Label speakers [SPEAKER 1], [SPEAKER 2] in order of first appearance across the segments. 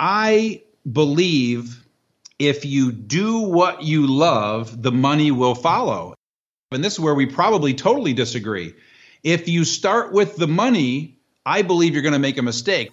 [SPEAKER 1] I believe if you do what you love, the money will follow. And this is where we probably totally disagree. If you start with the money, I believe you're going to make a mistake.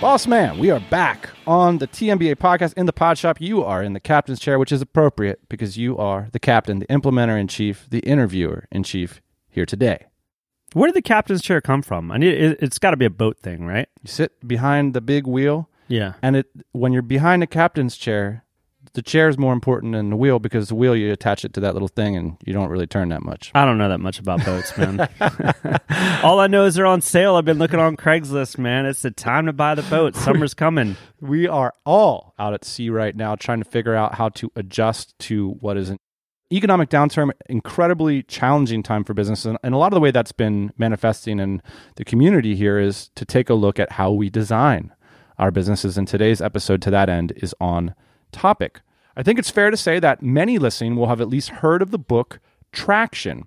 [SPEAKER 2] Boss man, we are back on the TMBA podcast in the pod shop. You are in the captain's chair, which is appropriate because you are the captain, the implementer in chief, the interviewer in chief here today.
[SPEAKER 3] Where did the captain's chair come from? I need it, it's got to be a boat thing, right?
[SPEAKER 2] You sit behind the big wheel,
[SPEAKER 3] Yeah.
[SPEAKER 2] and it when you're behind the captain's chair, the chair is more important than the wheel because the wheel you attach it to that little thing and you don't really turn that much.
[SPEAKER 3] I don't know that much about boats, man. All I know is they're on sale. I've been looking on Craigslist, man. It's the time to buy the boat. Summer's coming.
[SPEAKER 2] We are all out at sea right now trying to figure out how to adjust to what is an economic downturn, incredibly challenging time for businesses. And a lot of the way that's been manifesting in the community here is to take a look at how we design our businesses. And today's episode to that end is on topic. I think it's fair to say that many listening will have at least heard of the book Traction,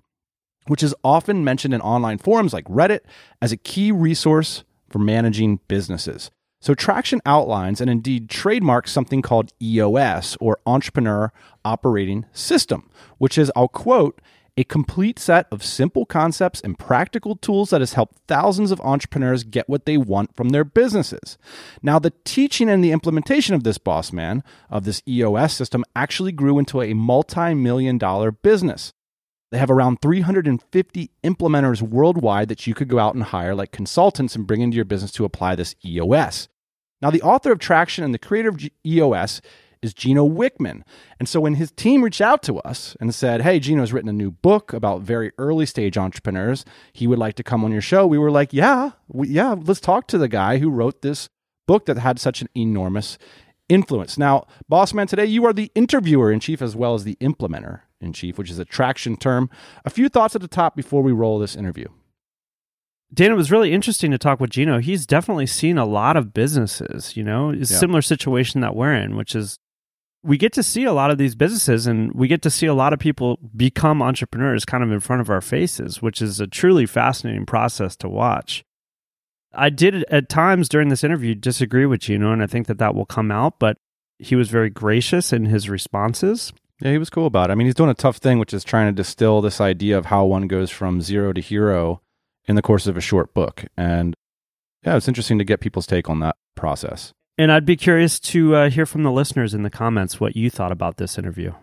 [SPEAKER 2] which is often mentioned in online forums like Reddit as a key resource for managing businesses. So, Traction outlines and indeed trademarks something called EOS or Entrepreneur Operating System, which is, I'll quote, a complete set of simple concepts and practical tools that has helped thousands of entrepreneurs get what they want from their businesses. Now, the teaching and the implementation of this boss man, of this EOS system, actually grew into a multi million dollar business. They have around 350 implementers worldwide that you could go out and hire, like consultants, and bring into your business to apply this EOS. Now, the author of Traction and the creator of EOS is Gino Wickman. And so when his team reached out to us and said, Hey, Gino's written a new book about very early stage entrepreneurs, he would like to come on your show, we were like, Yeah, we, yeah, let's talk to the guy who wrote this book that had such an enormous influence. Now, boss man, today you are the interviewer in chief as well as the implementer in chief, which is a traction term. A few thoughts at the top before we roll this interview.
[SPEAKER 3] Dan, it was really interesting to talk with Gino. He's definitely seen a lot of businesses, you know, a
[SPEAKER 2] Yeah.
[SPEAKER 3] similar situation that we're in, which is we get to see a lot of these businesses and we get to see a lot of people become entrepreneurs kind of in front of our faces, which is a truly fascinating process to watch. I did at times during this interview disagree with Gino, and I think that that will come out, but he was very gracious in his responses.
[SPEAKER 2] Yeah, he was cool about it. I mean, he's doing a tough thing, which is trying to distill this idea of how one goes from zero to hero in the course of a short book. And yeah, it's interesting to get people's take on that process.
[SPEAKER 3] And I'd be curious to uh, hear from the listeners in the comments what you thought about this interview.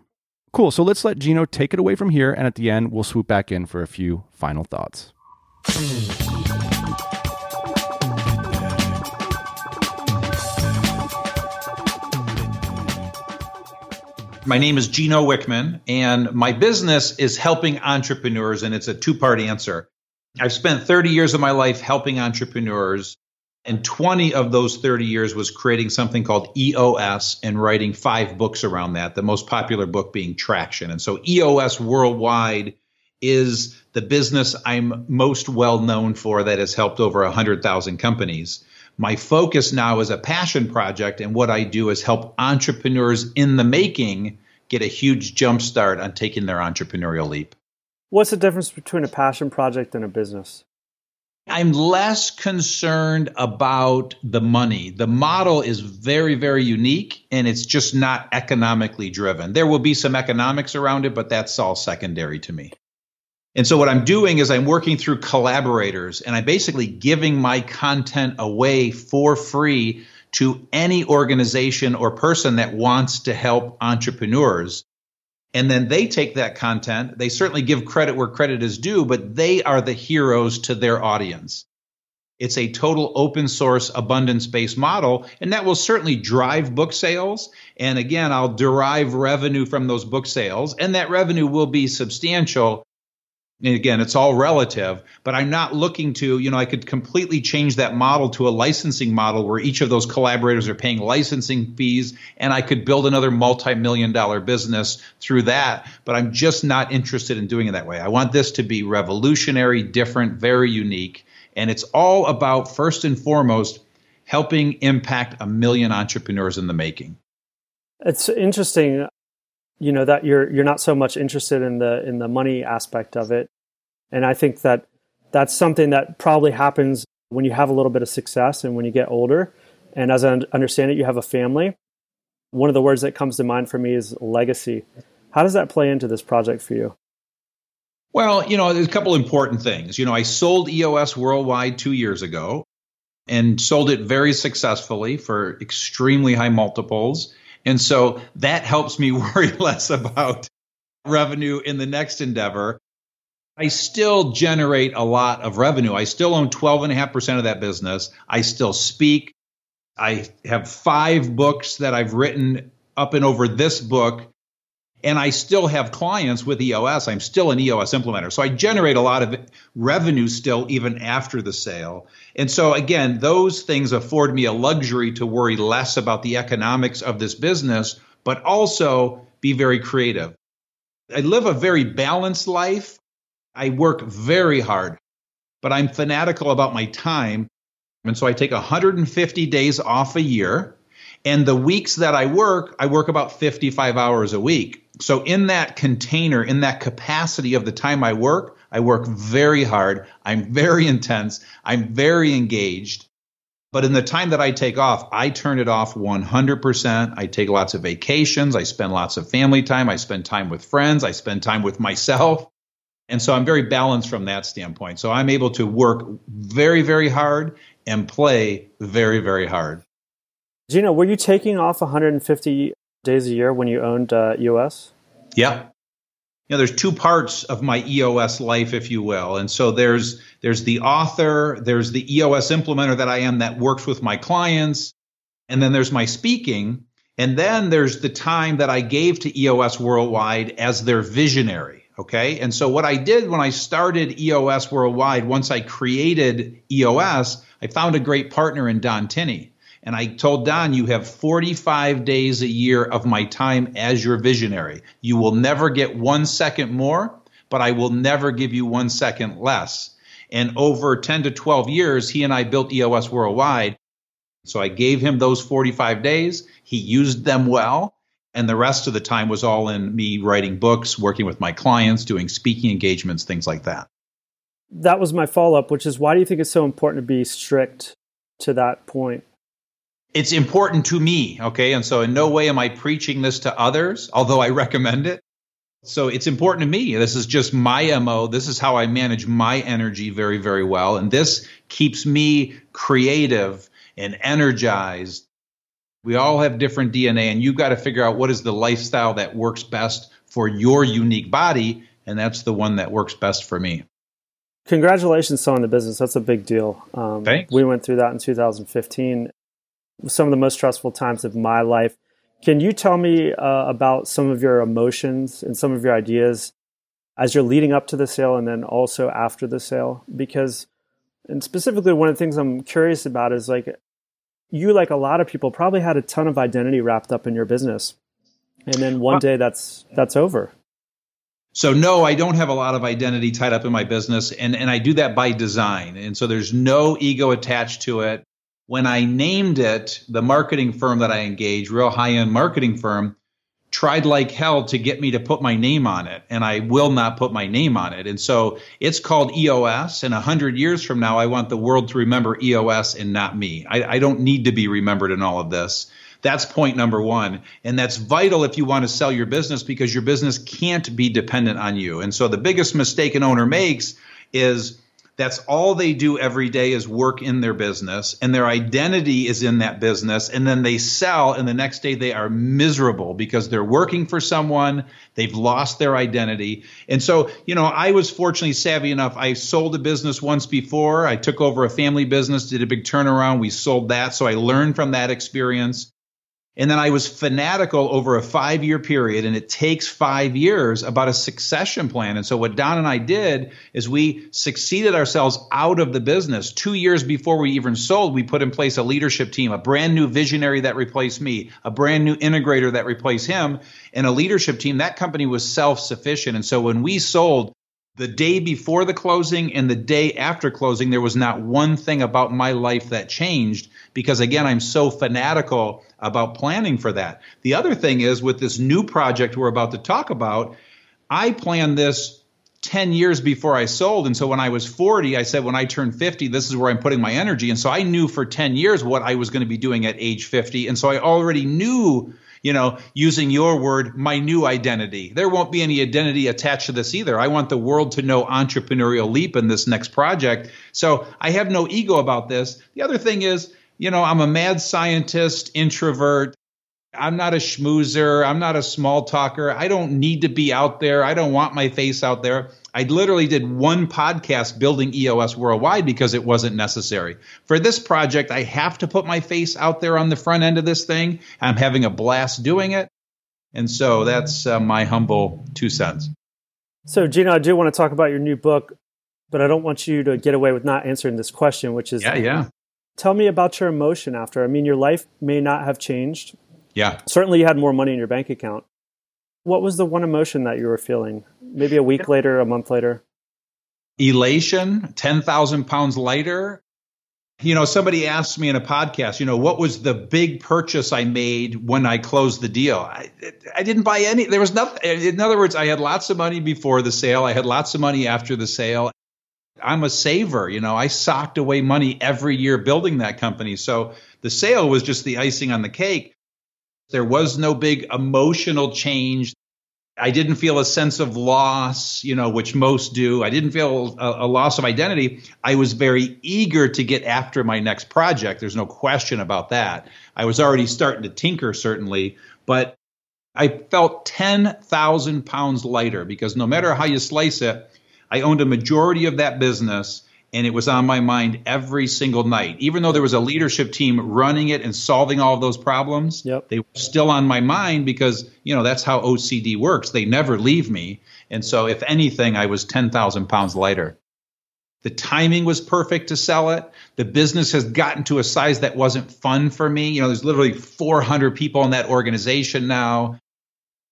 [SPEAKER 2] Cool. So let's let Gino take it away from here. And at the end, we'll swoop back in for a few final thoughts.
[SPEAKER 1] My name is Gino Wickman, and my business is helping entrepreneurs, and it's a two part answer. I've spent 30 years of my life helping entrepreneurs, and 20 of those 30 years was creating something called EOS and writing five books around that, the most popular book being Traction. And so EOS worldwide is the business I'm most well known for that has helped over 100,000 companies. My focus now is a passion project, and what I do is help entrepreneurs in the making get a huge jump start on taking their entrepreneurial leap.
[SPEAKER 4] What's the difference between a passion project and a business?
[SPEAKER 1] I'm less concerned about the money. The model is very, very unique and it's just not economically driven. There will be some economics around it, but that's all secondary to me. And so what I'm doing is I'm working through collaborators and I'm basically giving my content away for free to any organization or person that wants to help entrepreneurs. And then they take that content, they certainly give credit where credit is due, but they are the heroes to their audience. It's a total open source, abundance based model, and that will certainly drive book sales. And again, I'll derive revenue from those book sales, and that revenue will be substantial. And again, it's all relative, but I'm not looking to, you know, I could completely change that model to a licensing model where each of those collaborators are paying licensing fees and I could build another multi million dollar business through that. But I'm just not interested in doing it that way. I want this to be revolutionary, different, very unique. And it's all about, first and foremost, helping impact a million entrepreneurs in the making.
[SPEAKER 4] It's interesting you know that you're you're not so much interested in the in the money aspect of it. And i think that that's something that probably happens when you have a little bit of success and when you get older. And as i understand it you have a family. One of the words that comes to mind for me is legacy. How does that play into this project for you?
[SPEAKER 1] Well you know there's a couple important things. You know i sold eos worldwide two years ago and sold it very successfully for extremely high multiples and so that helps me worry less about revenue in the next endeavor. I still generate a lot of revenue. I still own 12.5% of that business. I still speak. I have five books that I've written up and over this book and I still have clients with EOS. I'm still an EOS implementer. So I generate a lot of revenue still even after the sale. And so again, those things afford me a luxury to worry less about the economics of this business, but also be very creative. I live a very balanced life. I work very hard, but I'm fanatical about my time. And so I take 150 days off a year. And the weeks that I work, I work about 55 hours a week. So, in that container, in that capacity of the time I work, I work very hard. I'm very intense. I'm very engaged. But in the time that I take off, I turn it off 100%. I take lots of vacations. I spend lots of family time. I spend time with friends. I spend time with myself. And so I'm very balanced from that standpoint. So I'm able to work very, very hard and play very, very hard.
[SPEAKER 4] Gino, were you taking off 150 days a year when you owned uh, EOS?
[SPEAKER 1] Yeah. You know, there's two parts of my EOS life, if you will. And so there's there's the author, there's the EOS implementer that I am that works with my clients, and then there's my speaking, and then there's the time that I gave to EOS Worldwide as their visionary. Okay. And so what I did when I started EOS Worldwide, once I created EOS, I found a great partner in Don Tinney. And I told Don, you have 45 days a year of my time as your visionary. You will never get one second more, but I will never give you one second less. And over 10 to 12 years, he and I built EOS worldwide. So I gave him those 45 days. He used them well. And the rest of the time was all in me writing books, working with my clients, doing speaking engagements, things like that.
[SPEAKER 4] That was my follow up, which is why do you think it's so important to be strict to that point?
[SPEAKER 1] It's important to me. Okay. And so in no way am I preaching this to others, although I recommend it. So it's important to me. This is just my MO. This is how I manage my energy very, very well. And this keeps me creative and energized. We all have different DNA, and you've got to figure out what is the lifestyle that works best for your unique body. And that's the one that works best for me.
[SPEAKER 4] Congratulations on the business. That's a big deal.
[SPEAKER 1] Um, Thanks.
[SPEAKER 4] We went through that in 2015 some of the most stressful times of my life. Can you tell me uh, about some of your emotions and some of your ideas as you're leading up to the sale and then also after the sale? Because, and specifically, one of the things I'm curious about is like, you, like a lot of people, probably had a ton of identity wrapped up in your business. And then one day that's that's over.
[SPEAKER 1] So no, I don't have a lot of identity tied up in my business and, and I do that by design. And so there's no ego attached to it when I named it, the marketing firm that I engaged, real high end marketing firm, tried like hell to get me to put my name on it, and I will not put my name on it. And so it's called EOS. And a hundred years from now, I want the world to remember EOS and not me. I, I don't need to be remembered in all of this. That's point number one. And that's vital if you want to sell your business because your business can't be dependent on you. And so the biggest mistake an owner makes is that's all they do every day is work in their business and their identity is in that business and then they sell and the next day they are miserable because they're working for someone they've lost their identity. And so you know i was fortunately savvy enough. I sold a business once before. I took over a family business did a big turnaround. We sold that so i learned from that experience And then I was fanatical over a five year period, and it takes five years about a succession plan. And so, what Don and I did is we succeeded ourselves out of the business. Two years before we even sold, we put in place a leadership team, a brand new visionary that replaced me, a brand new integrator that replaced him, and a leadership team. That company was self sufficient. And so, when we sold, the day before the closing and the day after closing, there was not one thing about my life that changed because, again, I'm so fanatical about planning for that. The other thing is with this new project we're about to talk about, I planned this 10 years before I sold. And so when I was 40, I said, when I turn 50, this is where I'm putting my energy. And so I knew for 10 years what I was going to be doing at age 50. And so I already knew you know, using your word, my new identity. There won't be any identity attached to this either. I want the world to know entrepreneurial leap in this next project. So I have no ego about this. The other thing is, you know, I'm a mad scientist, introvert. I'm not a schmoozer. I'm not a small talker. I don't need to be out there. I don't want my face out there. I literally did one podcast building EOS worldwide because it wasn't necessary. For this project, I have to put my face out there on the front end of this thing. I'm having a blast doing it. And so that's uh, my humble two cents.
[SPEAKER 4] So, Gino, I do want to talk about your new book, but I don't want you to get away with not answering this question, which is
[SPEAKER 1] Yeah, yeah.
[SPEAKER 4] Tell me about your emotion after. I mean, your life may not have changed.
[SPEAKER 1] Yeah.
[SPEAKER 4] Certainly, you had more money in your bank account. What was the one emotion that you were feeling? Maybe a week later, a month later?
[SPEAKER 1] Elation, 10,000 pounds lighter. You know, somebody asked me in a podcast, you know, what was the big purchase I made when I closed the deal? I, I didn't buy any. There was nothing. In other words, I had lots of money before the sale. I had lots of money after the sale. I'm a saver. You know, I socked away money every year building that company. So the sale was just the icing on the cake. There was no big emotional change. I didn't feel a sense of loss, you know, which most do. I didn't feel a, a, loss of identity. I was very eager to get after my next project. There's no question about that. I was already starting to tinker, certainly, but I felt 10,000 pounds lighter because no matter how you slice it, I owned a majority of that business and it was on my mind every single night. Even though there was a leadership team running it and solving all of those problems,
[SPEAKER 4] yep.
[SPEAKER 1] they were still on my mind because, you know, that's how OCD works. They never leave me. And so, if anything, I was 10,000 pounds lighter. The timing was perfect to sell it. The business has gotten to a size that wasn't fun for me. You know, there's literally 400 people in that organization now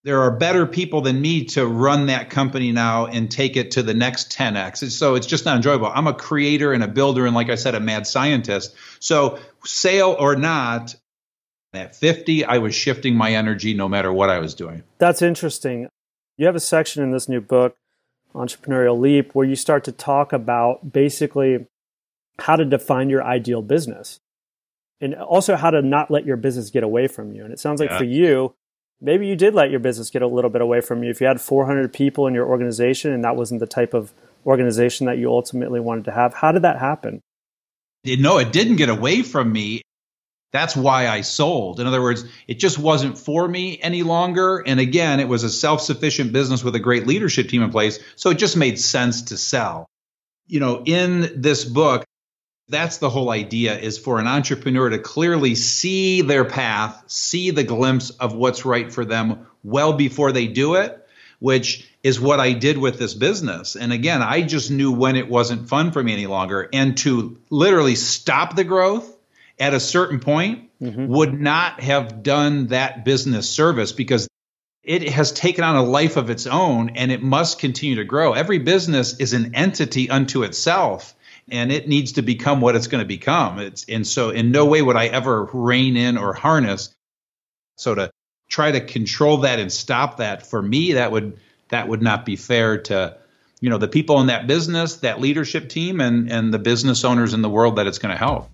[SPEAKER 1] there are better people than me to run that company now and take it to the next 10x. So it's just not enjoyable. I'm a creator and a builder, and like I said, a mad scientist. So, sale or not, at 50, I was shifting my energy no matter what I was doing.
[SPEAKER 4] That's interesting. You have a section in this new book, Entrepreneurial Leap, where you start to talk about basically how to define your ideal business and also how to not let your business get away from you. And it sounds like yeah. for you, maybe you did let your business get a little bit away from you. If you had 400 people in your organization and that wasn't the type of organization that you ultimately wanted to have, how did that happen?
[SPEAKER 1] No, it didn't get away from me. That's why I sold. In other words, it just wasn't for me any longer. And again, it was a self sufficient business with a great leadership team in place. So it just made sense to sell. You know, in this book, that's the whole idea is for an entrepreneur to clearly see their path, see the glimpse of what's right for them well before they do it, which is what I did with this business. And again, I just knew when it wasn't fun for me any longer. And to literally stop the growth at a certain point mm-hmm. would not have done that business service because it has taken on a life of its own and it must continue to grow. Every business is an entity unto itself and it needs to become what it's going to become. It's and so in no way would I ever rein in or harness. So to try to control that and stop that for me that would that would not be fair to you know the people in that business, that leadership team and and the business owners in the world that it's going to help.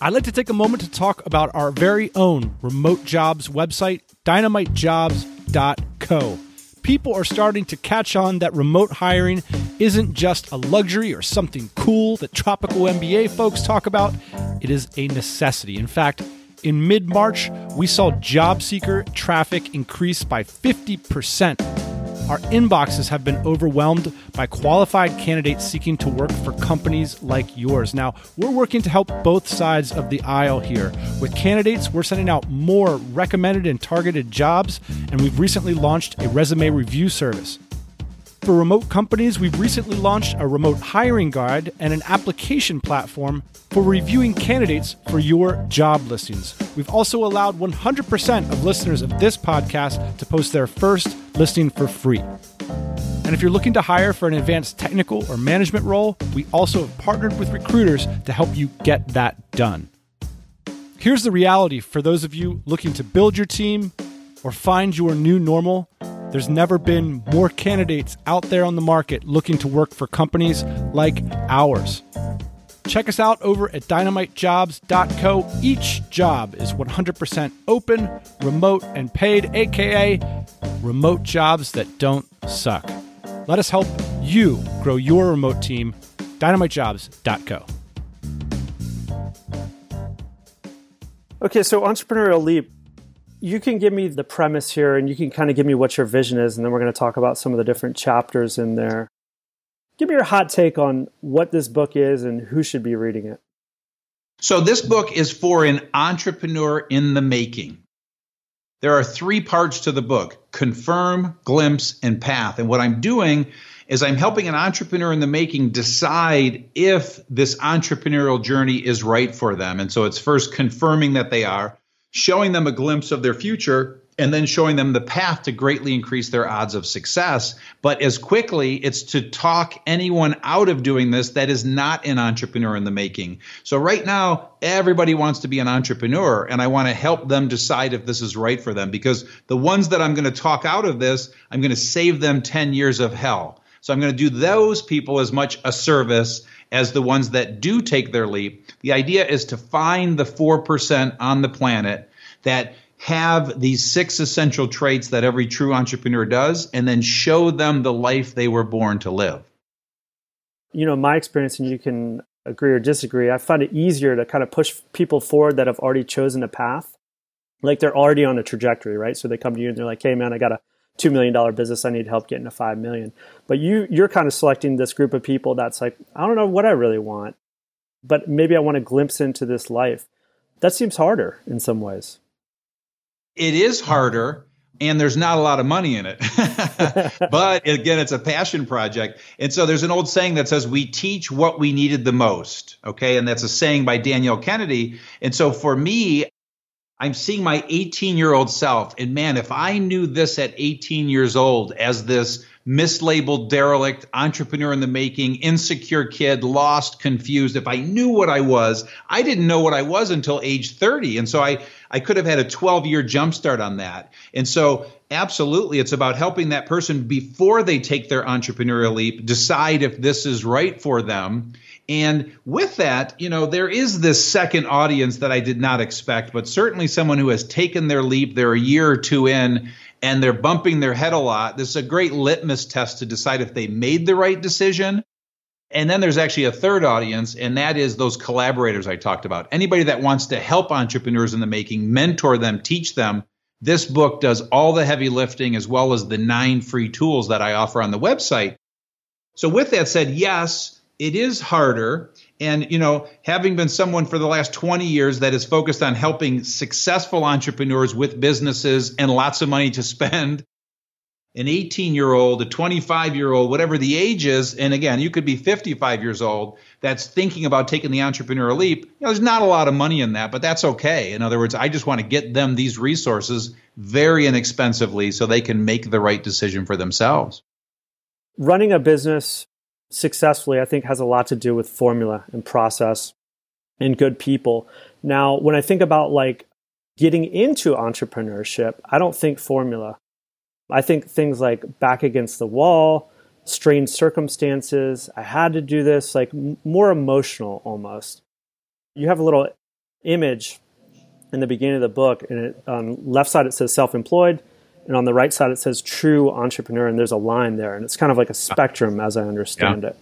[SPEAKER 5] I'd like to take a moment to talk about our very own remote jobs website, dynamitejobs.co people are starting to catch on that remote hiring isn't just a luxury or something cool that tropical MBA folks talk about. It is a necessity. In fact, in mid March, we saw job seeker traffic increase by 50%.
[SPEAKER 2] Our inboxes have been overwhelmed by qualified candidates seeking to work for companies like yours. Now, we're working to help both sides of the aisle here. With candidates, we're sending out more recommended and targeted jobs, and we've recently launched a resume review service. For remote companies, we've recently launched a remote hiring guide and an application platform for reviewing candidates for your job listings. We've also allowed 100% of listeners of this podcast to post their first listing for free. And if you're looking to hire for an advanced technical or management role, we also have partnered with recruiters to help you get that done. Here's the reality for those of you looking to build your team or find your new normal there's never been more candidates out there on the market looking to work for companies like ours. Check us out over at dynamitejobs.co. Each job is 100% open, remote, and paid, aka remote jobs that don't suck. Let us help you grow your remote team. dynamitejobs.co.
[SPEAKER 4] Okay, so Entrepreneurial Leap you can give me the premise here and you can kind of give me what your vision is, and then we're going to talk about some of the different chapters in there. Give me your hot take on what this book is and who should be reading it.
[SPEAKER 1] So, this book is for an entrepreneur in the making. There are three parts to the book confirm, glimpse, and path. And what I'm doing is I'm helping an entrepreneur in the making decide if this entrepreneurial journey is right for them. And so it's first confirming that they are showing them a glimpse of their future and then showing them the path to greatly increase their odds of success. But as quickly, it's to talk anyone out of doing this that is not an entrepreneur in the making. So, right now, everybody wants to be an entrepreneur, and I want to help them decide if this is right for them because the ones that I'm going to talk out of this, I'm going to save them 10 years of hell. So, I'm going to do those people as much a service as the ones that do take their leap. The idea is to find the 4% on the planet that have these six essential traits that every true entrepreneur does and then show them the life they were born to live.
[SPEAKER 4] You know, my experience, and you can agree or disagree, I find it easier to kind of push people forward that have already chosen a path. Like they're already on a trajectory, right? So they come to you and they're like, hey, man, I got a two million dollar business. I need help getting to five million. But you you're kind of selecting this group of people that's like, I don't know what I really want, but maybe I want a glimpse into this life. That seems harder in some ways.
[SPEAKER 1] It is harder and there's not a lot of money in it. but again, it's a passion project. And so there's an old saying that says, We teach what we needed the most. Okay. And that's a saying by Danielle Kennedy. And so for me, I'm seeing my 18 year old self. And man, if I knew this at 18 years old as this mislabeled derelict, entrepreneur in the making, insecure kid, lost, confused, if I knew what I was, I didn't know what I was until age 30. And so I, I could have had a 12 year jumpstart on that. And so, absolutely, it's about helping that person before they take their entrepreneurial leap decide if this is right for them and with that, you know, there is this second audience that I did not expect, but certainly someone who has taken their leap, they're a year or two in, and they're bumping their head a lot. This is a great litmus test to decide if they made the right decision. And then there's actually a third audience, and that is those collaborators I talked about. Anybody that wants to help entrepreneurs in the making, mentor them, teach them. This book does all the heavy lifting as well as the nine free tools that I offer on the website. So, with that said, yes, it is harder. And, you know, having been someone for the last 20 years that is focused on helping successful entrepreneurs with businesses and lots of money to spend, an 18 year old, a 25 year old, whatever the age is, and again, you could be 55 years old that's thinking about taking the entrepreneurial leap. You know, there's not a lot of money in that, but that's okay. In other words, I just want to get them these resources very inexpensively so they can make the right decision for themselves.
[SPEAKER 4] Running a business successfully, I think, has a lot to do with formula and process and good people. Now, when I think about like getting into entrepreneurship, I don't think formula. I think things like back against the wall, strange circumstances. I had to do this, like more emotional almost. You have a little image in the beginning of the book, and it, on left side it says self-employed, and on the right side it says true entrepreneur and there's a line there and it's kind of like a spectrum as i understand yeah. it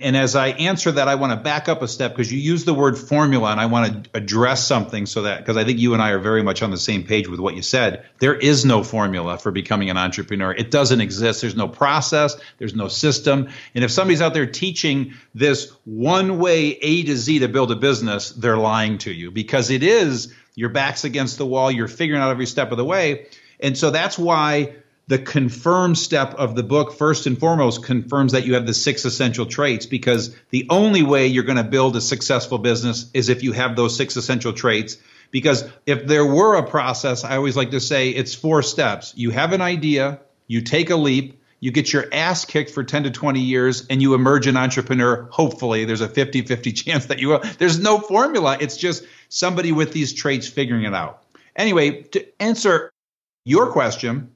[SPEAKER 1] And as I answer that, I want to back up a step because you use the word formula and I want to address something so that, because I think you and I are very much on the same page with what you said. There is no formula for becoming an entrepreneur. It doesn't exist. There's no process, there's no system. And if somebody's out there teaching this one way A to Z to build a business, they're lying to you because it is your back's against the wall, you're figuring out every step of the way. And so that's why the confirm step of the book first and foremost confirms that you have the six essential traits because the only way you're going to build a successful business is if you have those six essential traits. Because if there were a process i always like to say it's four steps. You have an idea you take a leap you get your ass kicked for 10 to 20 years and you emerge an entrepreneur. Hopefully there's a 50-50 chance that you will. There's no formula. It's just somebody with these traits figuring it out. Anyway to answer your question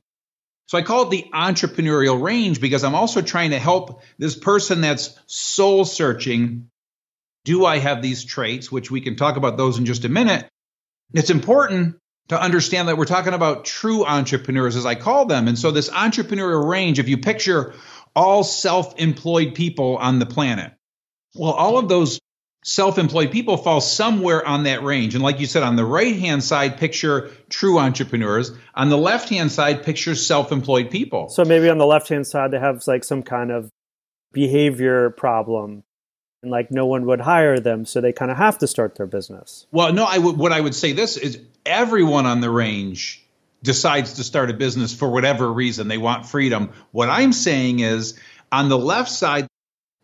[SPEAKER 1] so I call it the entrepreneurial range because I'm also trying to help this person that's soul searching. Do I have these traits? Which we can talk about those in just a minute. It's important to understand that we're talking about true entrepreneurs, as I call them. And so, this entrepreneurial range, if you picture all self employed people on the planet, well, all of those self employed people fall somewhere on that range. And like you said, on the right hand side, picture true entrepreneurs. On the left hand side, picture self employed people.
[SPEAKER 4] So maybe on the left hand side, they have like some kind of behavior problem. And like no one would hire them, so they kind of have to start their business.
[SPEAKER 1] Well, no, I w- what I would say this is everyone on the range decides to start a business for whatever reason. They want freedom. What I'm saying is on the left side,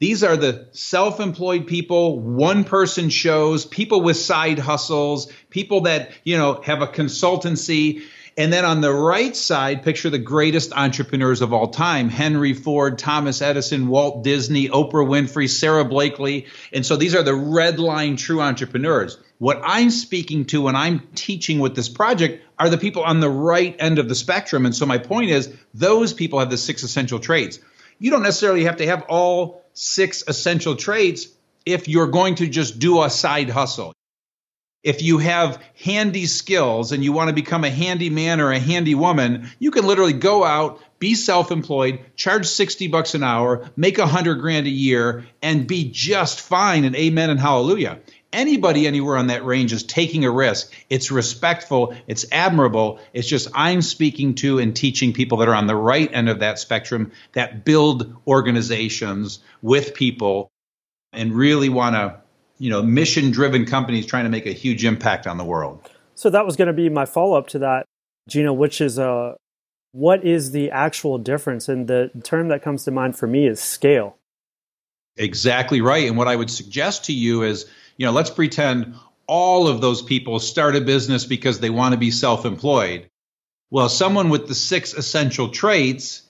[SPEAKER 1] these are the self employed people, one person shows, people with side hustles, people that, you know, have a consultancy. And then on the right side, picture the greatest entrepreneurs of all time Henry Ford, Thomas Edison, Walt Disney, Oprah Winfrey, Sara Blakely. And so these are the red line true entrepreneurs. What I'm speaking to when I'm teaching with this project are the people on the right end of the spectrum. And so my point is, those people have the six essential traits. You don't necessarily have to have all six essential traits if you're going to just do a side hustle. If you have handy skills and you want to become a handy man or a handy woman, you can literally go out, be self-employed, charge 60 bucks an hour, make a hundred grand a year, and be just fine and amen and hallelujah. Anybody anywhere on that range is taking a risk. It's respectful, it's admirable. It's just I'm speaking to and teaching people that are on the right end of that spectrum that build organizations with people and really want to you know, mission driven companies trying to make a huge impact on the world.
[SPEAKER 4] So that was going to be my follow up to that, Gino, which is uh, what is the actual difference? And the term that comes to mind for me is scale.
[SPEAKER 1] Exactly right. And what I would suggest to you is, you know, let's pretend all of those people start a business because they want to be self employed. Well, someone with the six essential traits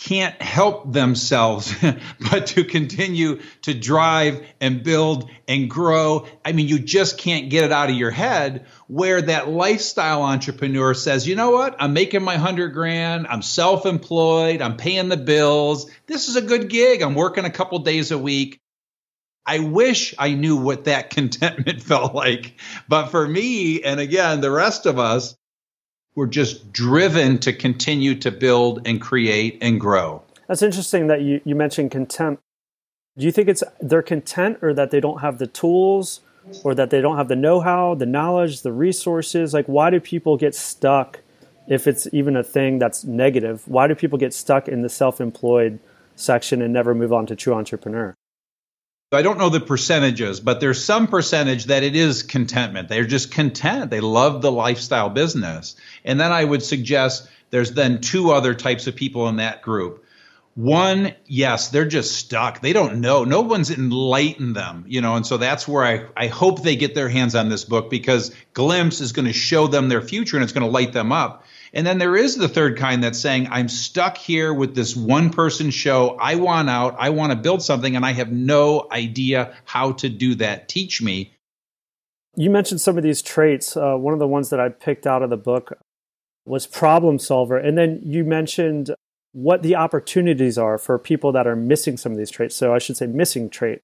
[SPEAKER 1] can't help themselves but to continue to drive and build and grow. I mean, you just can't get it out of your head where that lifestyle entrepreneur says, you know what? I'm making my hundred grand. I'm self employed. I'm paying the bills. This is a good gig. I'm working a couple days a week. I wish I knew what that contentment felt like. But for me, and again, the rest of us, we're just driven to continue to build and create and grow.
[SPEAKER 4] That's interesting that you, you mentioned contempt. Do you think it's they're content or that they don't have the tools or that they don't have the know how, the knowledge, the resources? Like, why do people get stuck if it's even a thing that's negative? Why do people get stuck in the self employed section and never move on to true entrepreneur?
[SPEAKER 1] I don't know the percentages, but there's some percentage that it is contentment. They're just content. They love the lifestyle business. And then I would suggest there's then two other types of people in that group. One, yes, they're just stuck. They don't know. No one's enlightened them, you know, and so that's where I, I hope they get their hands on this book because Glimpse is going to show them their future and it's going to light them up. And then there is the third kind that's saying, I'm stuck here with this one person show. I want out. I want to build something, and I have no idea how to do that. Teach me.
[SPEAKER 4] You mentioned some of these traits. Uh, one of the ones that I picked out of the book was problem solver. And then you mentioned what the opportunities are for people that are missing some of these traits. So I should say missing trait.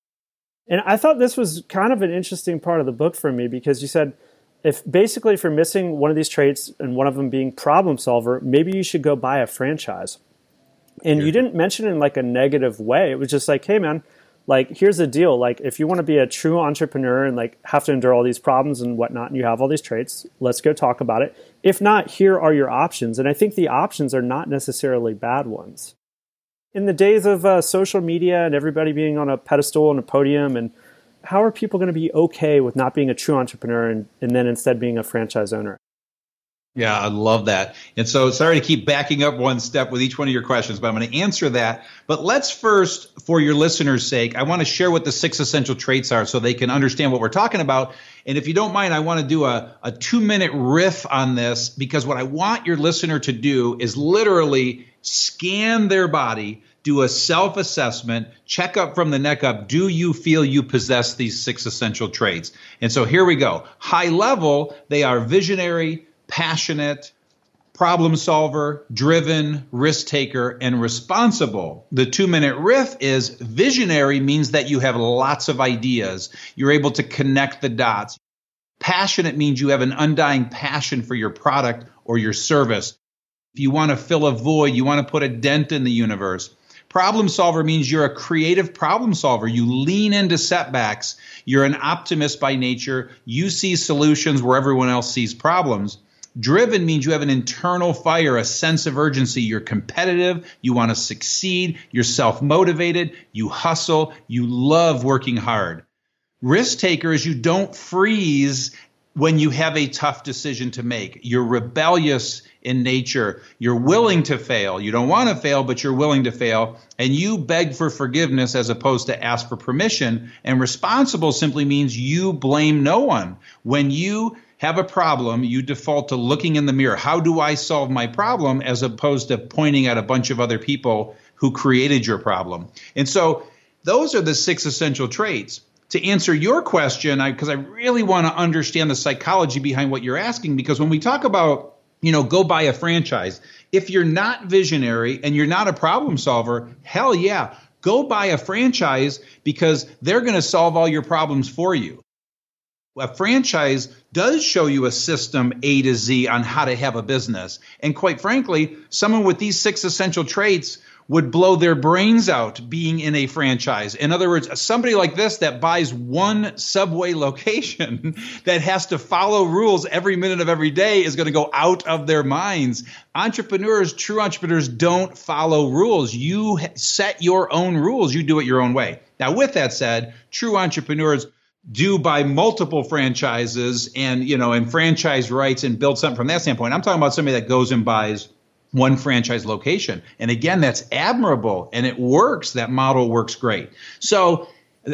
[SPEAKER 4] And I thought this was kind of an interesting part of the book for me because you said, if basically if you're missing one of these traits and one of them being problem solver, maybe you should go buy a franchise. And you didn't mention it in like a negative way. It was just like, hey man, like here's the deal. Like if you want to be a true entrepreneur and like have to endure all these problems and whatnot and you have all these traits let's go talk about it. If not here are your options. And i think the options are not necessarily bad ones. In the days of uh, social media and everybody being on a pedestal and a podium and how are people going to be okay with not being a true entrepreneur and, and then instead being a franchise owner
[SPEAKER 1] yeah, I love that. And so sorry to keep backing up one step with each one of your questions, but I'm going to answer that. But let's first, for your listeners' sake, I want to share what the six essential traits are so they can understand what we're talking about. And if you don't mind, I want to do a, a two minute riff on this because what I want your listener to do is literally scan their body, do a self assessment, check up from the neck up. Do you feel you possess these six essential traits? And so here we go. High level, they are visionary, passionate, problem solver, driven, risk taker, and responsible. The two minute riff is visionary means that you have lots of ideas. You're able to connect the dots. Passionate means you have an undying passion for your product or your service. If you want to fill a void, you want to put a dent in the universe. Problem solver means you're a creative problem solver. You lean into setbacks. You're an optimist by nature. You see solutions where everyone else sees problems. Driven means you have an internal fire, a sense of urgency. You're competitive. You want to succeed. You're self motivated. You hustle. You love working hard. Risk taker is you don't freeze when you have a tough decision to make. You're rebellious in nature. You're willing to fail. You don't want to fail, but you're willing to fail. And you beg for forgiveness as opposed to ask for permission. And responsible simply means you blame no one. When you have a problem, you default to looking in the mirror. How do I solve my problem as opposed to pointing at a bunch of other people who created your problem? And so those are the six essential traits. To answer your question, because I, I really want to understand the psychology behind what you're asking, because when we talk about you know, go buy a franchise. If you're not visionary and you're not a problem solver, hell yeah, go buy a franchise because they're going to solve all your problems for you a franchise does show you a system A to Z on how to have a business. And quite frankly, someone with these six essential traits would blow their brains out being in a franchise. In other words, somebody like this that buys one subway location that has to follow rules every minute of every day is going to go out of their minds. Entrepreneurs, true entrepreneurs, don't follow rules. You set your own rules, you do it your own way. Now, with that said, true entrepreneurs do buy multiple franchises and you know and franchise rights and build something from that standpoint. I'm talking about somebody that goes and buys one franchise location. And again, that's admirable and it works. That model works great. So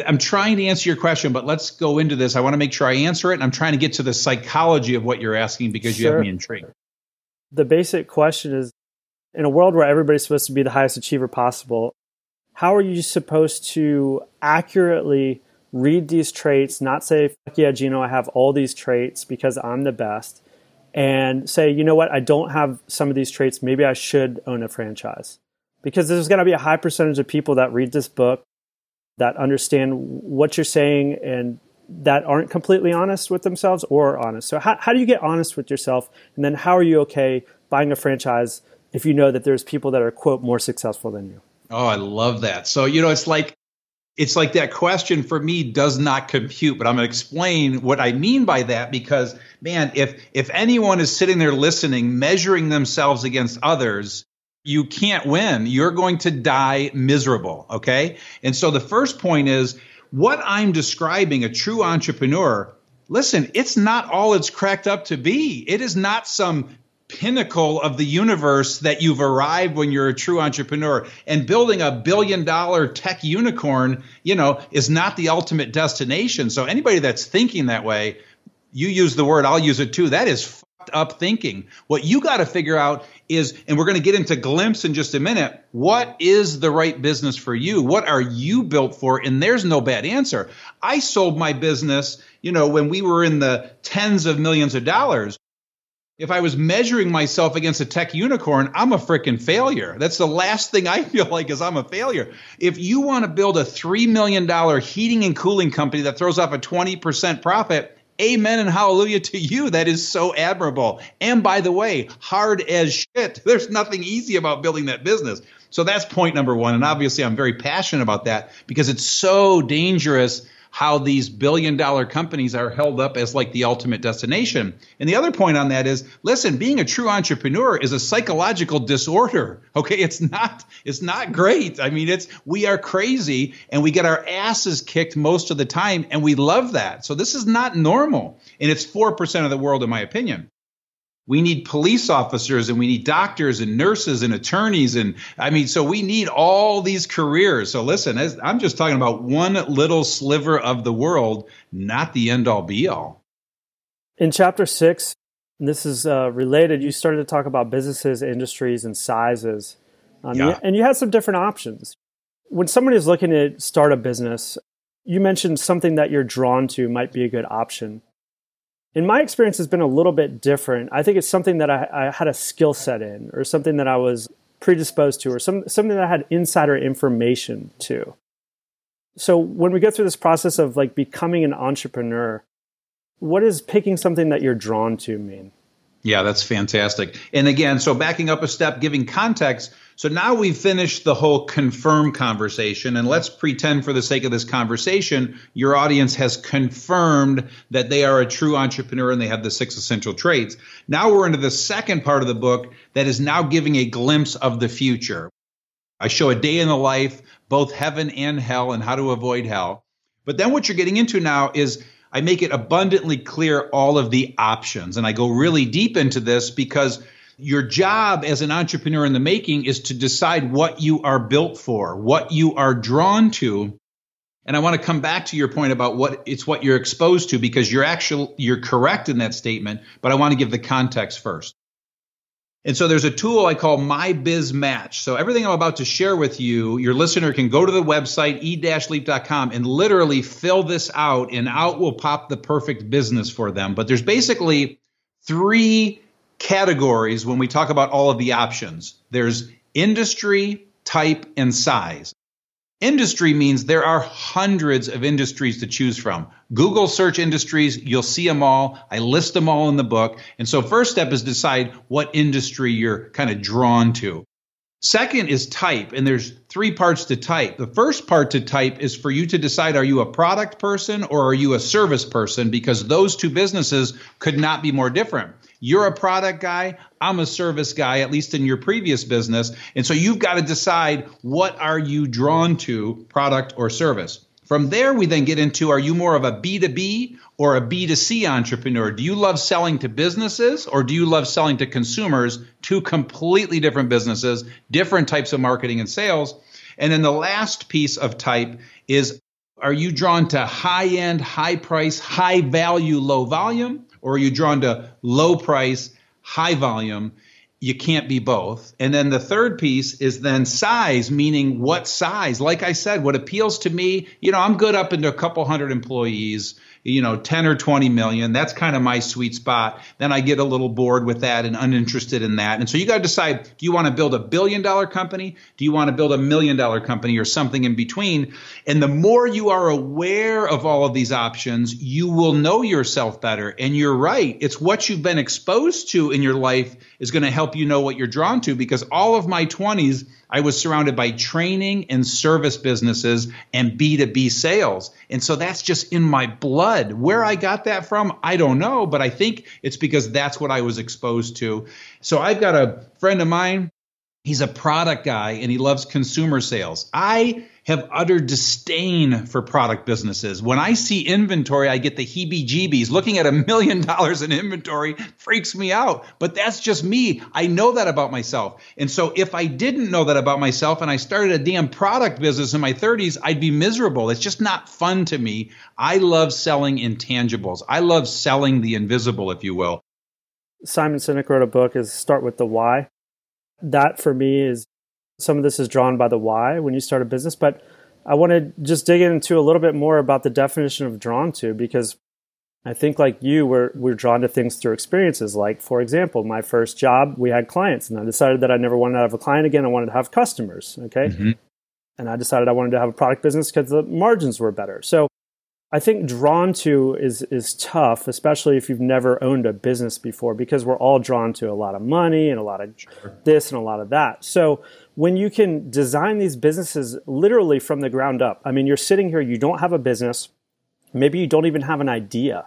[SPEAKER 1] I'm trying to answer your question, but let's go into this. I want to make sure I answer it. And I'm trying to get to the psychology of what you're asking because sure. you have me intrigued.
[SPEAKER 4] The basic question is in a world where everybody's supposed to be the highest achiever possible, how are you supposed to accurately read these traits, not say, fuck yeah, Gino, I have all these traits because I'm the best, and say, you know what, I don't have some of these traits. Maybe I should own a franchise. Because there's going to be a high percentage of people that read this book that understand what you're saying and that aren't completely honest with themselves or honest. So, how, how do you get honest with yourself? And then, how are you okay buying a franchise if you know that there's people that are, quote, more successful than you?
[SPEAKER 1] Oh, I love that. So, you know, it's like it's like that question for me does not compute but i'm going to explain what i mean by that because man if if anyone is sitting there listening measuring themselves against others you can't win. You're going to die miserable okay? And so the first point is what i'm describing a true entrepreneur listen it's not all it's cracked up to be. It is not some pinnacle of the universe that you've arrived when you're a true entrepreneur. And building a billion dollar tech unicorn you know is not the ultimate destination. So anybody that's thinking that way you use the word i'll use it too that is fucked up thinking. What you got to figure out is and we're going to get into glimpse in just a minute what is the right business for you? What are you built for? And there's no bad answer. I sold my business you know when we were in the tens of millions of dollars if I was measuring myself against a tech unicorn, I'm a freaking failure. That's the last thing I feel like is I'm a failure. If you want to build a $3 million heating and cooling company that throws off a 20% profit, amen and hallelujah to you. That is so admirable. And by the way, hard as shit. There's nothing easy about building that business. So that's point number one. And obviously, I'm very passionate about that because it's so dangerous how these billion dollar companies are held up as like the ultimate destination. And the other point on that is, listen, being a true entrepreneur is a psychological disorder. Okay, it's not it's not great. I mean, it's we are crazy and we get our asses kicked most of the time and we love that. So this is not normal. And it's 4% of the world in my opinion we need police officers and we need doctors and nurses and attorneys and i mean so we need all these careers. So listen i'm just talking about one little sliver of the world not the end all be all.
[SPEAKER 4] In chapter six this is uh, related you started to talk about businesses industries and sizes. Um, yeah. and you had some different options. When somebody is looking to start a business you mentioned something that you're drawn to might be a good option in my experience has been a little bit different. I think it's something that I, I had a skill set in, or something that I was predisposed to, or some, something that I had insider information to. So when we go through this process of like becoming an entrepreneur, what does picking something that you're drawn to mean?
[SPEAKER 1] Yeah, that's fantastic. And again, so backing up a step, giving context. So now we've finished the whole confirm conversation, and let's pretend for the sake of this conversation, your audience has confirmed that they are a true entrepreneur and they have the six essential traits. Now we're into the second part of the book that is now giving a glimpse of the future. I show a day in the life, both heaven and hell, and how to avoid hell. But then what you're getting into now is I make it abundantly clear all of the options. And I go really deep into this because your job as an entrepreneur in the making is to decide what you are built for, what you are drawn to. And I want to come back to your point about what it's what you're exposed to because you're actually you're correct in that statement, but I want to give the context first. And so there's a tool I call My Biz Match. So everything I'm about to share with you, your listener can go to the website e-leap.com and literally fill this out and out will pop the perfect business for them. But there's basically three categories when we talk about all of the options. There's industry, type, and size. Industry means there are hundreds of industries to choose from. Google search industries, you'll see them all. I list them all in the book. And so, first step is decide what industry you're kind of drawn to. Second is type, and there's three parts to type. The first part to type is for you to decide are you a product person or are you a service person? Because those two businesses could not be more different. You're a product guy, I'm a service guy, at least in your previous business. And so you've got to decide what are you drawn to, product or service. From there, we then get into are you more of a B2B or a B2C entrepreneur? Do you love selling to businesses or do you love selling to consumers? Two completely different businesses, different types of marketing and sales. And then the last piece of type is are you drawn to high end, high price, high value, low volume? Or are you drawn to low price, high volume? You can't be both. And then the third piece is then size, meaning what size? Like I said, what appeals to me, you know, I'm good up into a couple hundred employees you know 10 or 20 million. That's kind of my sweet spot. Then i get a little bored with that and uninterested in that. And so you got to decide do you want to build a billion dollar company? Do you want to build a million dollar company or something in between? And the more you are aware of all of these options you will know yourself better. And you're right it's what you've been exposed to in your life is going to help you know what you're drawn to because all of my 20s I was surrounded by training and service businesses and B2B sales. And so that's just in my blood. Where I got that from, I don't know, but I think it's because that's what I was exposed to. So I've got a friend of mine, he's a product guy and he loves consumer sales. I have utter disdain for product businesses. When I see inventory, I get the heebie jeebies. Looking at a million dollars in inventory freaks me out. But that's just me. I know that about myself. And so if I didn't know that about myself and I started a damn product business in my 30s, I'd be miserable. It's just not fun to me. I love selling intangibles. I love selling the invisible, if you will.
[SPEAKER 4] Simon Sinek wrote a book is Start with the Why. That for me is some of this is drawn by the why when you start a business, but I want to just dig into a little bit more about the definition of drawn to because I think like you, we're, we're drawn to things through experiences. Like, for example, my first job, we had clients and I decided that I never wanted to have a client again. I wanted to have customers. Okay. Mm-hmm. And I decided I wanted to have a product business because the margins were better. So I think drawn to is is tough, especially if you've never owned a business before, because we're all drawn to a lot of money and a lot of sure. this and a lot of that. So when you can design these businesses literally from the ground up, I mean, you're sitting here, you don't have a business, maybe you don't even have an idea.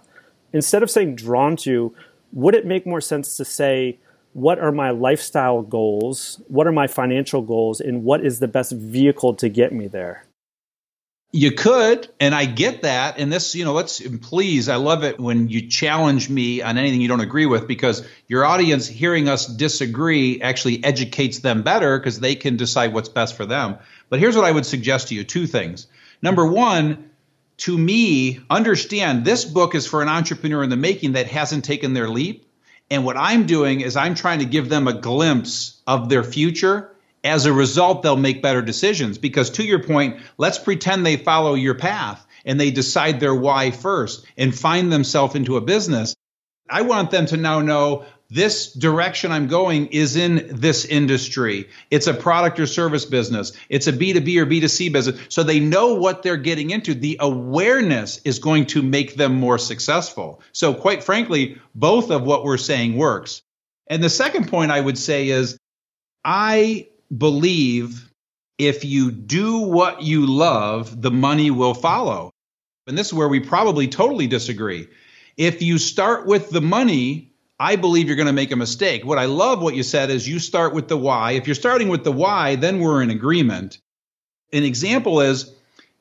[SPEAKER 4] Instead of saying drawn to, would it make more sense to say, what are my lifestyle goals? What are my financial goals? And what is the best vehicle to get me there?
[SPEAKER 1] You could, and I get that. And this, you know, let's please, I love it when you challenge me on anything you don't agree with because your audience hearing us disagree actually educates them better because they can decide what's best for them. But here's what I would suggest to you two things. Number one, to me, understand this book is for an entrepreneur in the making that hasn't taken their leap. And what I'm doing is I'm trying to give them a glimpse of their future as a result, they'll make better decisions because, to your point, let's pretend they follow your path and they decide their why first and find themselves into a business. I want them to now know this direction I'm going is in this industry. It's a product or service business. It's a B2B or B2C business. So they know what they're getting into. The awareness is going to make them more successful. So, quite frankly, both of what we're saying works. And the second point I would say is I believe if you do what you love, the money will follow. And this is where we probably totally disagree. If you start with the money, I believe you're going to make a mistake. What I love what you said is you start with the why. If you're starting with the why, then we're in agreement. An example is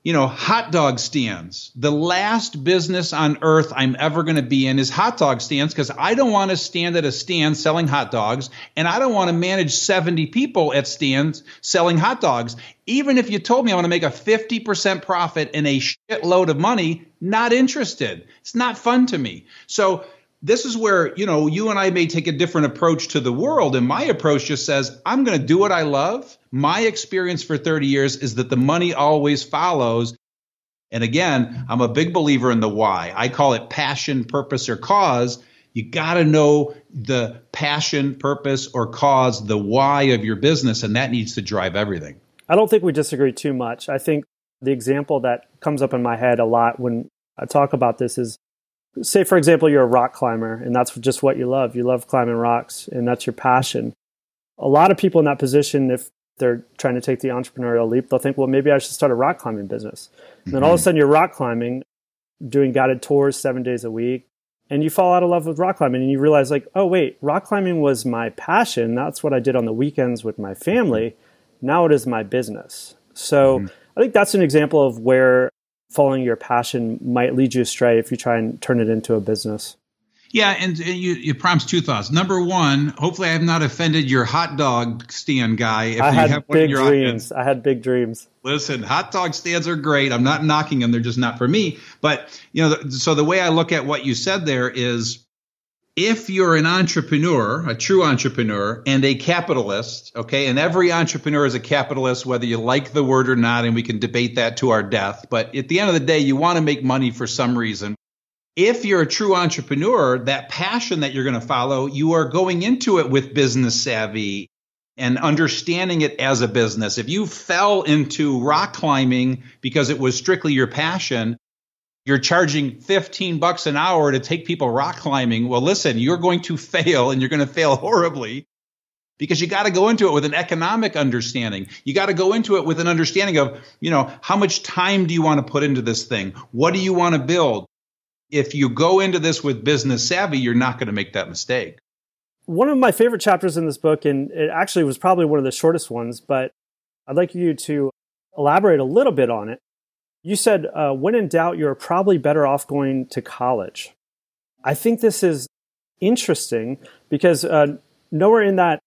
[SPEAKER 1] you know, hot dog stands. The last business on earth I'm ever going to be in is hot dog stands because I don't want to stand at a stand selling hot dogs and I don't want to manage 70 people at stands selling hot dogs. Even if you told me I want to make a 50% profit and a shitload of money, not interested. It's not fun to me. So this is where, you know, you and I may take a different approach to the world. And my approach just says, I'm going to do what I love. My experience for 30 years is that the money always follows. And again, I'm a big believer in the why. I call it passion, purpose, or cause. You got to know the passion, purpose, or cause, the why of your business, and that needs to drive everything.
[SPEAKER 4] I don't think we disagree too much. I think the example that comes up in my head a lot when I talk about this is say for example you're a rock climber and that's just what you love. You love climbing rocks and that's your passion. A lot of people in that position if they're trying to take the entrepreneurial leap they'll think well maybe i should start a rock climbing business. And then all of a mm-hmm. sudden you're rock climbing doing guided tours seven days a week and you fall out of love with rock climbing and you realize like oh wait rock climbing was my passion. That's what i did on the weekends with my family. Now it is my business. So mm-hmm. i think that's an example of where following your passion might lead you astray if you try and turn it into a business.
[SPEAKER 1] Yeah, and uh, you, you promised two thoughts. Number one, hopefully I have not offended your hot dog stand guy.
[SPEAKER 4] If I you had have big dreams. I had big dreams.
[SPEAKER 1] Listen, hot dog stands are great. I'm not knocking them; they're just not for me. But you know, so the way I look at what you said there is if you're an entrepreneur, a true entrepreneur, and a capitalist, okay, and every entrepreneur is a capitalist, whether you like the word or not, and we can debate that to our death. But at the end of the day, you want to make money for some reason. If you're a true entrepreneur, that passion that you're going to follow, you are going into it with business savvy and understanding it as a business. If you fell into rock climbing because it was strictly your passion, you're charging 15 bucks an hour to take people rock climbing. Well, listen, you're going to fail and you're going to fail horribly because you got to go into it with an economic understanding. You got to go into it with an understanding of, you know, how much time do you want to put into this thing? What do you want to build? If you go into this with business savvy, you're not going to make that mistake.
[SPEAKER 4] One of my favorite chapters in this book, and it actually was probably one of the shortest ones, but I'd like you to elaborate a little bit on it you said, uh, when in doubt, you're probably better off going to college. I think this is interesting because uh, nowhere in that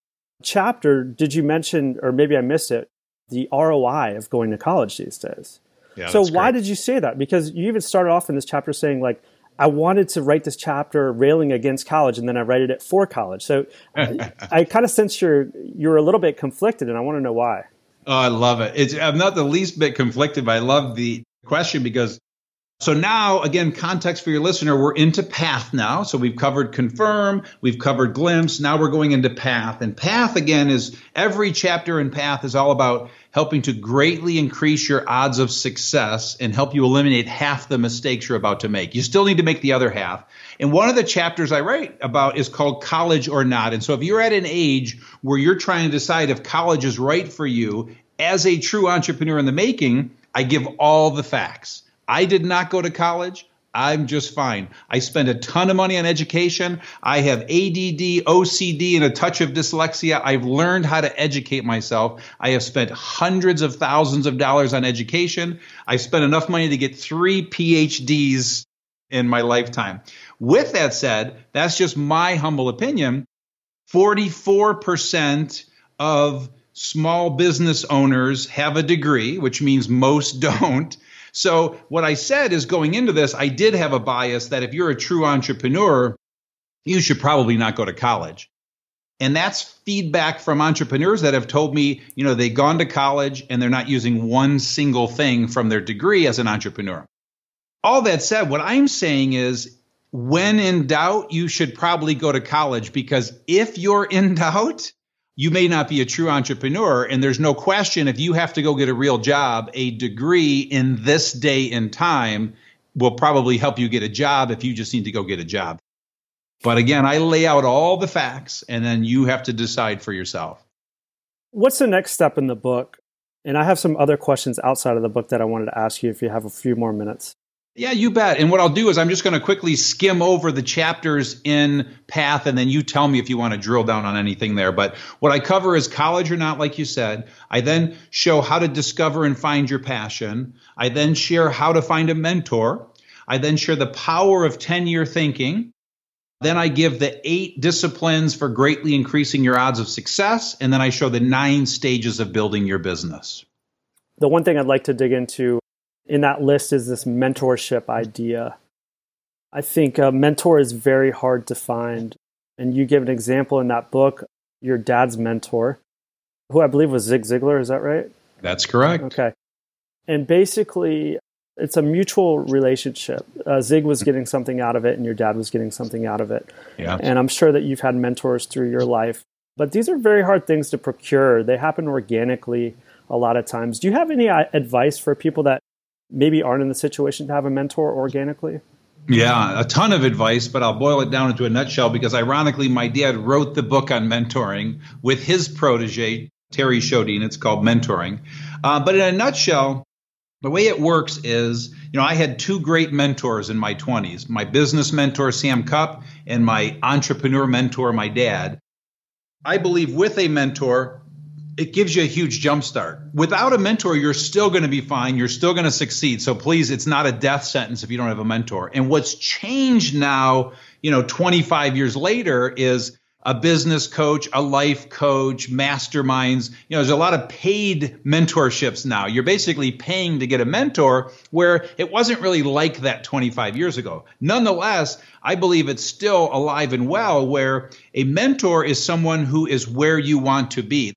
[SPEAKER 4] chapter did you mention, or maybe I missed it, the ROI of going to college these days. Yeah, so why did you say that? Because you even started off in this chapter saying like, I wanted to write this chapter railing against college, and then I write it for college. So I, I kind of sense you're you're a little bit conflicted, and I want to know why.
[SPEAKER 1] Oh, I love it. It's, I'm not the least bit conflicted, but I love the question because So now, again, context for your listener, we're into path now. So we've covered confirm, we've covered glimpse. Now we're going into path. And path, again, is every chapter in path is all about helping to greatly increase your odds of success and help you eliminate half the mistakes you're about to make. You still need to make the other half. And one of the chapters I write about is called college or not. And so if you're at an age where you're trying to decide if college is right for you as a true entrepreneur in the making, I give all the facts. I did not go to college. I'm just fine. I spend a ton of money on education. I have ADD, OCD, and a touch of dyslexia. I've learned how to educate myself. I have spent hundreds of thousands of dollars on education. I've spent enough money to get three PhDs in my lifetime. With that said, that's just my humble opinion. 44% of small business owners have a degree, which means most don't. So, what I said is going into this, I did have a bias that if you're a true entrepreneur, you should probably not go to college. And that's feedback from entrepreneurs that have told me, you know, they've gone to college and they're not using one single thing from their degree as an entrepreneur. All that said, what I'm saying is when in doubt, you should probably go to college because if you're in doubt, you may not be a true entrepreneur. And there's no question if you have to go get a real job, a degree in this day and time will probably help you get a job if you just need to go get a job. But again, I lay out all the facts and then you have to decide for yourself.
[SPEAKER 4] What's the next step in the book? And I have some other questions outside of the book that I wanted to ask you if you have a few more minutes.
[SPEAKER 1] Yeah, you bet. And what I'll do is I'm just going to quickly skim over the chapters in Path, and then you tell me if you want to drill down on anything there. But what I cover is college or not, like you said. I then show how to discover and find your passion. I then share how to find a mentor. I then share the power of 10 year thinking. Then I give the eight disciplines for greatly increasing your odds of success. And then I show the nine stages of building your business.
[SPEAKER 4] The one thing I'd like to dig into in that list is this mentorship idea. I think a mentor is very hard to find. And you give an example in that book, your dad's mentor, who I believe was Zig Ziglar. Is that right?
[SPEAKER 1] That's correct.
[SPEAKER 4] Okay. And basically, it's a mutual relationship. Uh, Zig was getting something out of it, and your dad was getting something out of it.
[SPEAKER 1] Yeah.
[SPEAKER 4] And I'm sure that you've had mentors through your life, but these are very hard things to procure. They happen organically a lot of times. Do you have any uh, advice for people that maybe aren't in the situation to have a mentor organically?
[SPEAKER 1] Yeah, a ton of advice, but I'll boil it down into a nutshell because ironically, my dad wrote the book on mentoring with his protege, Terri Sjodin. It's called Mentoring. Uh, but in a nutshell, the way it works is, you know, I had two great mentors in my 20s my business mentor, Sam Cupp, and my entrepreneur mentor, my dad. I believe with a mentor, it gives you a huge jump start. Without a mentor, you're still going to be fine. You're still going to succeed. So please, it's not a death sentence if you don't have a mentor. And what's changed now, you know, 25 years later is a business coach, a life coach, masterminds. You know, there's a lot of paid mentorships now. You're basically paying to get a mentor where it wasn't really like that 25 years ago. Nonetheless, I believe it's still alive and well where a mentor is someone who is where you want to be.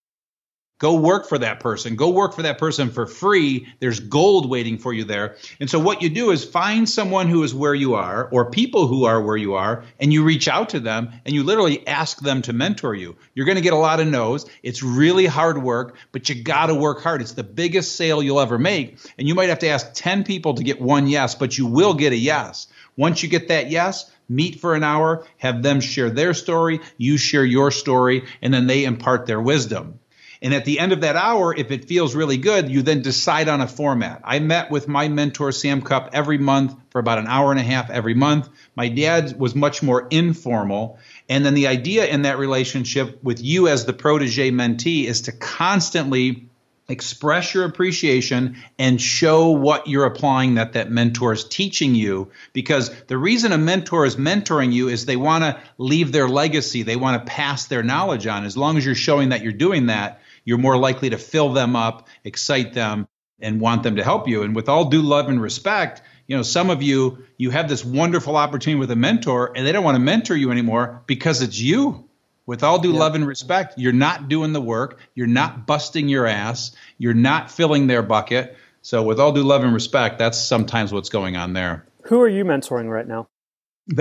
[SPEAKER 1] Go work for that person. Go work for that person for free. There's gold waiting for you there. And so what you do is find someone who is where you are or people who are where you are and you reach out to them and you literally ask them to mentor you. You're going to get a lot of no's. It's really hard work, but you got to work hard. It's the biggest sale you'll ever make. And you might have to ask 10 people to get one yes, but you will get a yes. Once you get that yes, meet for an hour, have them share their story, you share your story, and then they impart their wisdom. And at the end of that hour, if it feels really good, you then decide on a format. I met with my mentor, Sam Cupp, every month for about an hour and a half every month. My dad was much more informal. And then the idea in that relationship with you as the protege mentee is to constantly express your appreciation and show what you're applying that that mentor is teaching you because the reason a mentor is mentoring you is they want to leave their legacy they want to pass their knowledge on as long as you're showing that you're doing that you're more likely to fill them up, excite them, and want them to help you. And with all due love and respect, you know, some of you, you have this wonderful opportunity with a mentor and they don't want to mentor you anymore because it's you. With all due yeah. love and respect, you're not doing the work. You're not busting your ass. You're not filling their bucket. So, with all due love and respect, that's sometimes what's going on there.
[SPEAKER 4] Who are you mentoring right now?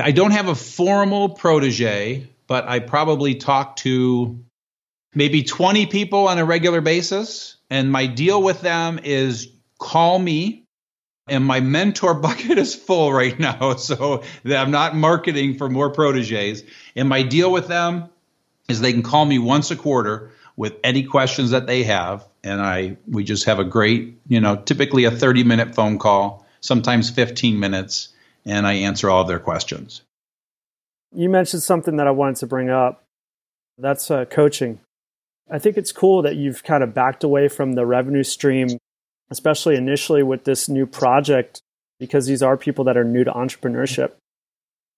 [SPEAKER 1] I don't have a formal protege, but I probably talk to maybe 20 people on a regular basis. And my deal with them is call me. And my mentor bucket is full right now. So I'm not marketing for more proteges. And my deal with them is they can call me once a quarter with any questions that they have. And I we just have a great, you know, typically a 30 minute phone call, sometimes 15 minutes, and I answer all of their questions.
[SPEAKER 4] You mentioned something that I wanted to bring up. That's uh, coaching. I think it's cool that you've kind of backed away from the revenue stream, especially initially with this new project, because these are people that are new to entrepreneurship.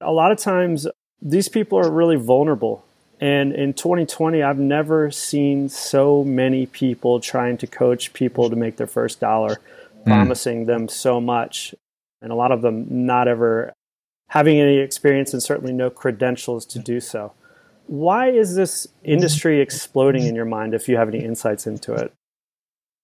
[SPEAKER 4] A lot of times, these people are really vulnerable. And in 2020, I've never seen so many people trying to coach people to make their first dollar, mm. promising them so much. And a lot of them not ever having any experience and certainly no credentials to do so. Why is this industry exploding in your mind if you have any insights into it?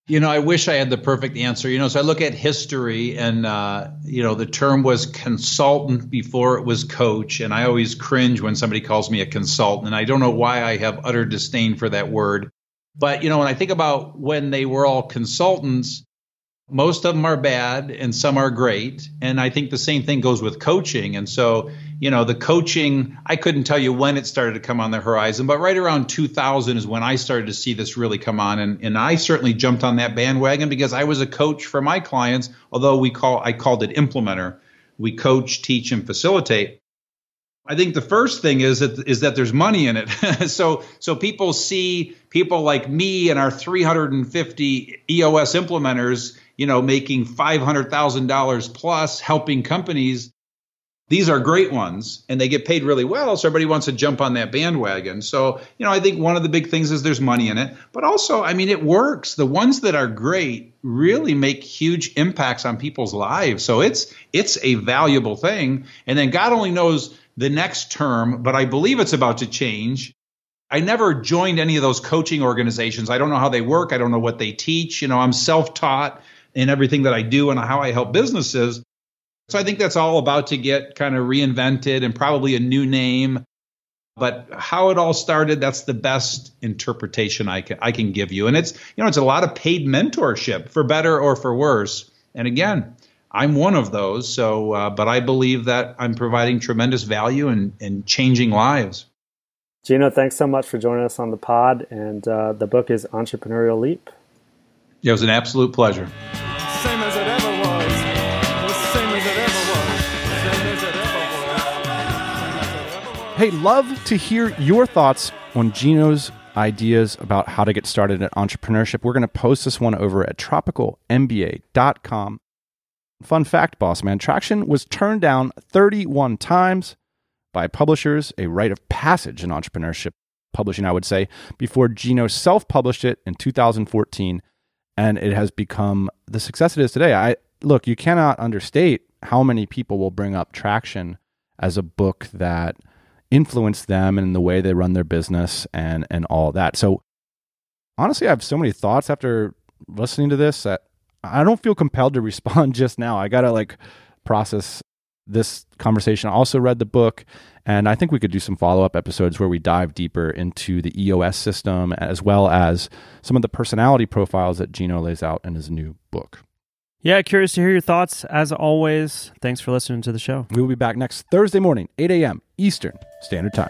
[SPEAKER 1] You know, I wish I had the perfect answer. You know, so I look at history, and uh, you know, the term was consultant before it was coach, and I always cringe when somebody calls me a consultant, and I don't know why I have utter disdain for that word. But you know, when I think about when they were all consultants, most of them are bad and some are great. And I think the same thing goes with coaching. And so, you know, the coaching, I couldn't tell you when it started to come on the horizon, but right around 2000 is when I started to see this really come on. And, and I certainly jumped on that bandwagon because I was a coach for my clients, although we call, I called it implementer. We coach, teach, and facilitate. I think the first thing is that is that there's money in it. so so people see people like me and our 350 EOS implementers you know, making $500,000 plus helping companies. These are great ones and they get paid really well. So everybody wants to jump on that bandwagon. So, you know, I think one of the big things is there's money in it, but also, I mean, it works. The ones that are great really make huge impacts on people's lives. So it's, it's a valuable thing. And then God only knows the next term, but I believe it's about to change. I never joined any of those coaching organizations. I don't know how they work. I don't know what they teach. You know, I'm self taught in everything that I do and how I help businesses. So I think that's all about to get kind of reinvented and probably a new name. But how it all started, that's the best interpretation I can I can give you. And it's you know it's a lot of paid mentorship for better or for worse. And again, I'm one of those. So, uh, but I believe that I'm providing tremendous value and, and changing lives.
[SPEAKER 4] Gino, thanks so much for joining us on the pod. And uh, the book is Entrepreneurial Leap.
[SPEAKER 1] It was an absolute pleasure.
[SPEAKER 5] Same as it ever was. Same as it ever was. Same as it
[SPEAKER 2] ever was. Hey, love to hear your thoughts on Gino's ideas about how to get started in entrepreneurship. We're going to post this one over at tropicalmba.com. Fun fact, boss man, Traction was turned down 31 times by publishers, a rite of passage in entrepreneurship publishing, I would say, before Gino self published it in 2014 and it has become the success it is today. I look, you cannot understate how many people will bring up Traction as a book that influenced them and the way they run their business and and all that. So honestly, I have so many thoughts after listening to this that I don't feel compelled to respond just now. I got to like process this conversation. I also read the book, and I think we could do some follow up episodes where we dive deeper into the EOS system as well as some of the personality profiles that Gino lays out in his new book.
[SPEAKER 3] Yeah, curious to hear your thoughts. As always, thanks for listening to the show.
[SPEAKER 2] We will be back next Thursday morning, 8 a.m. Eastern Standard Time.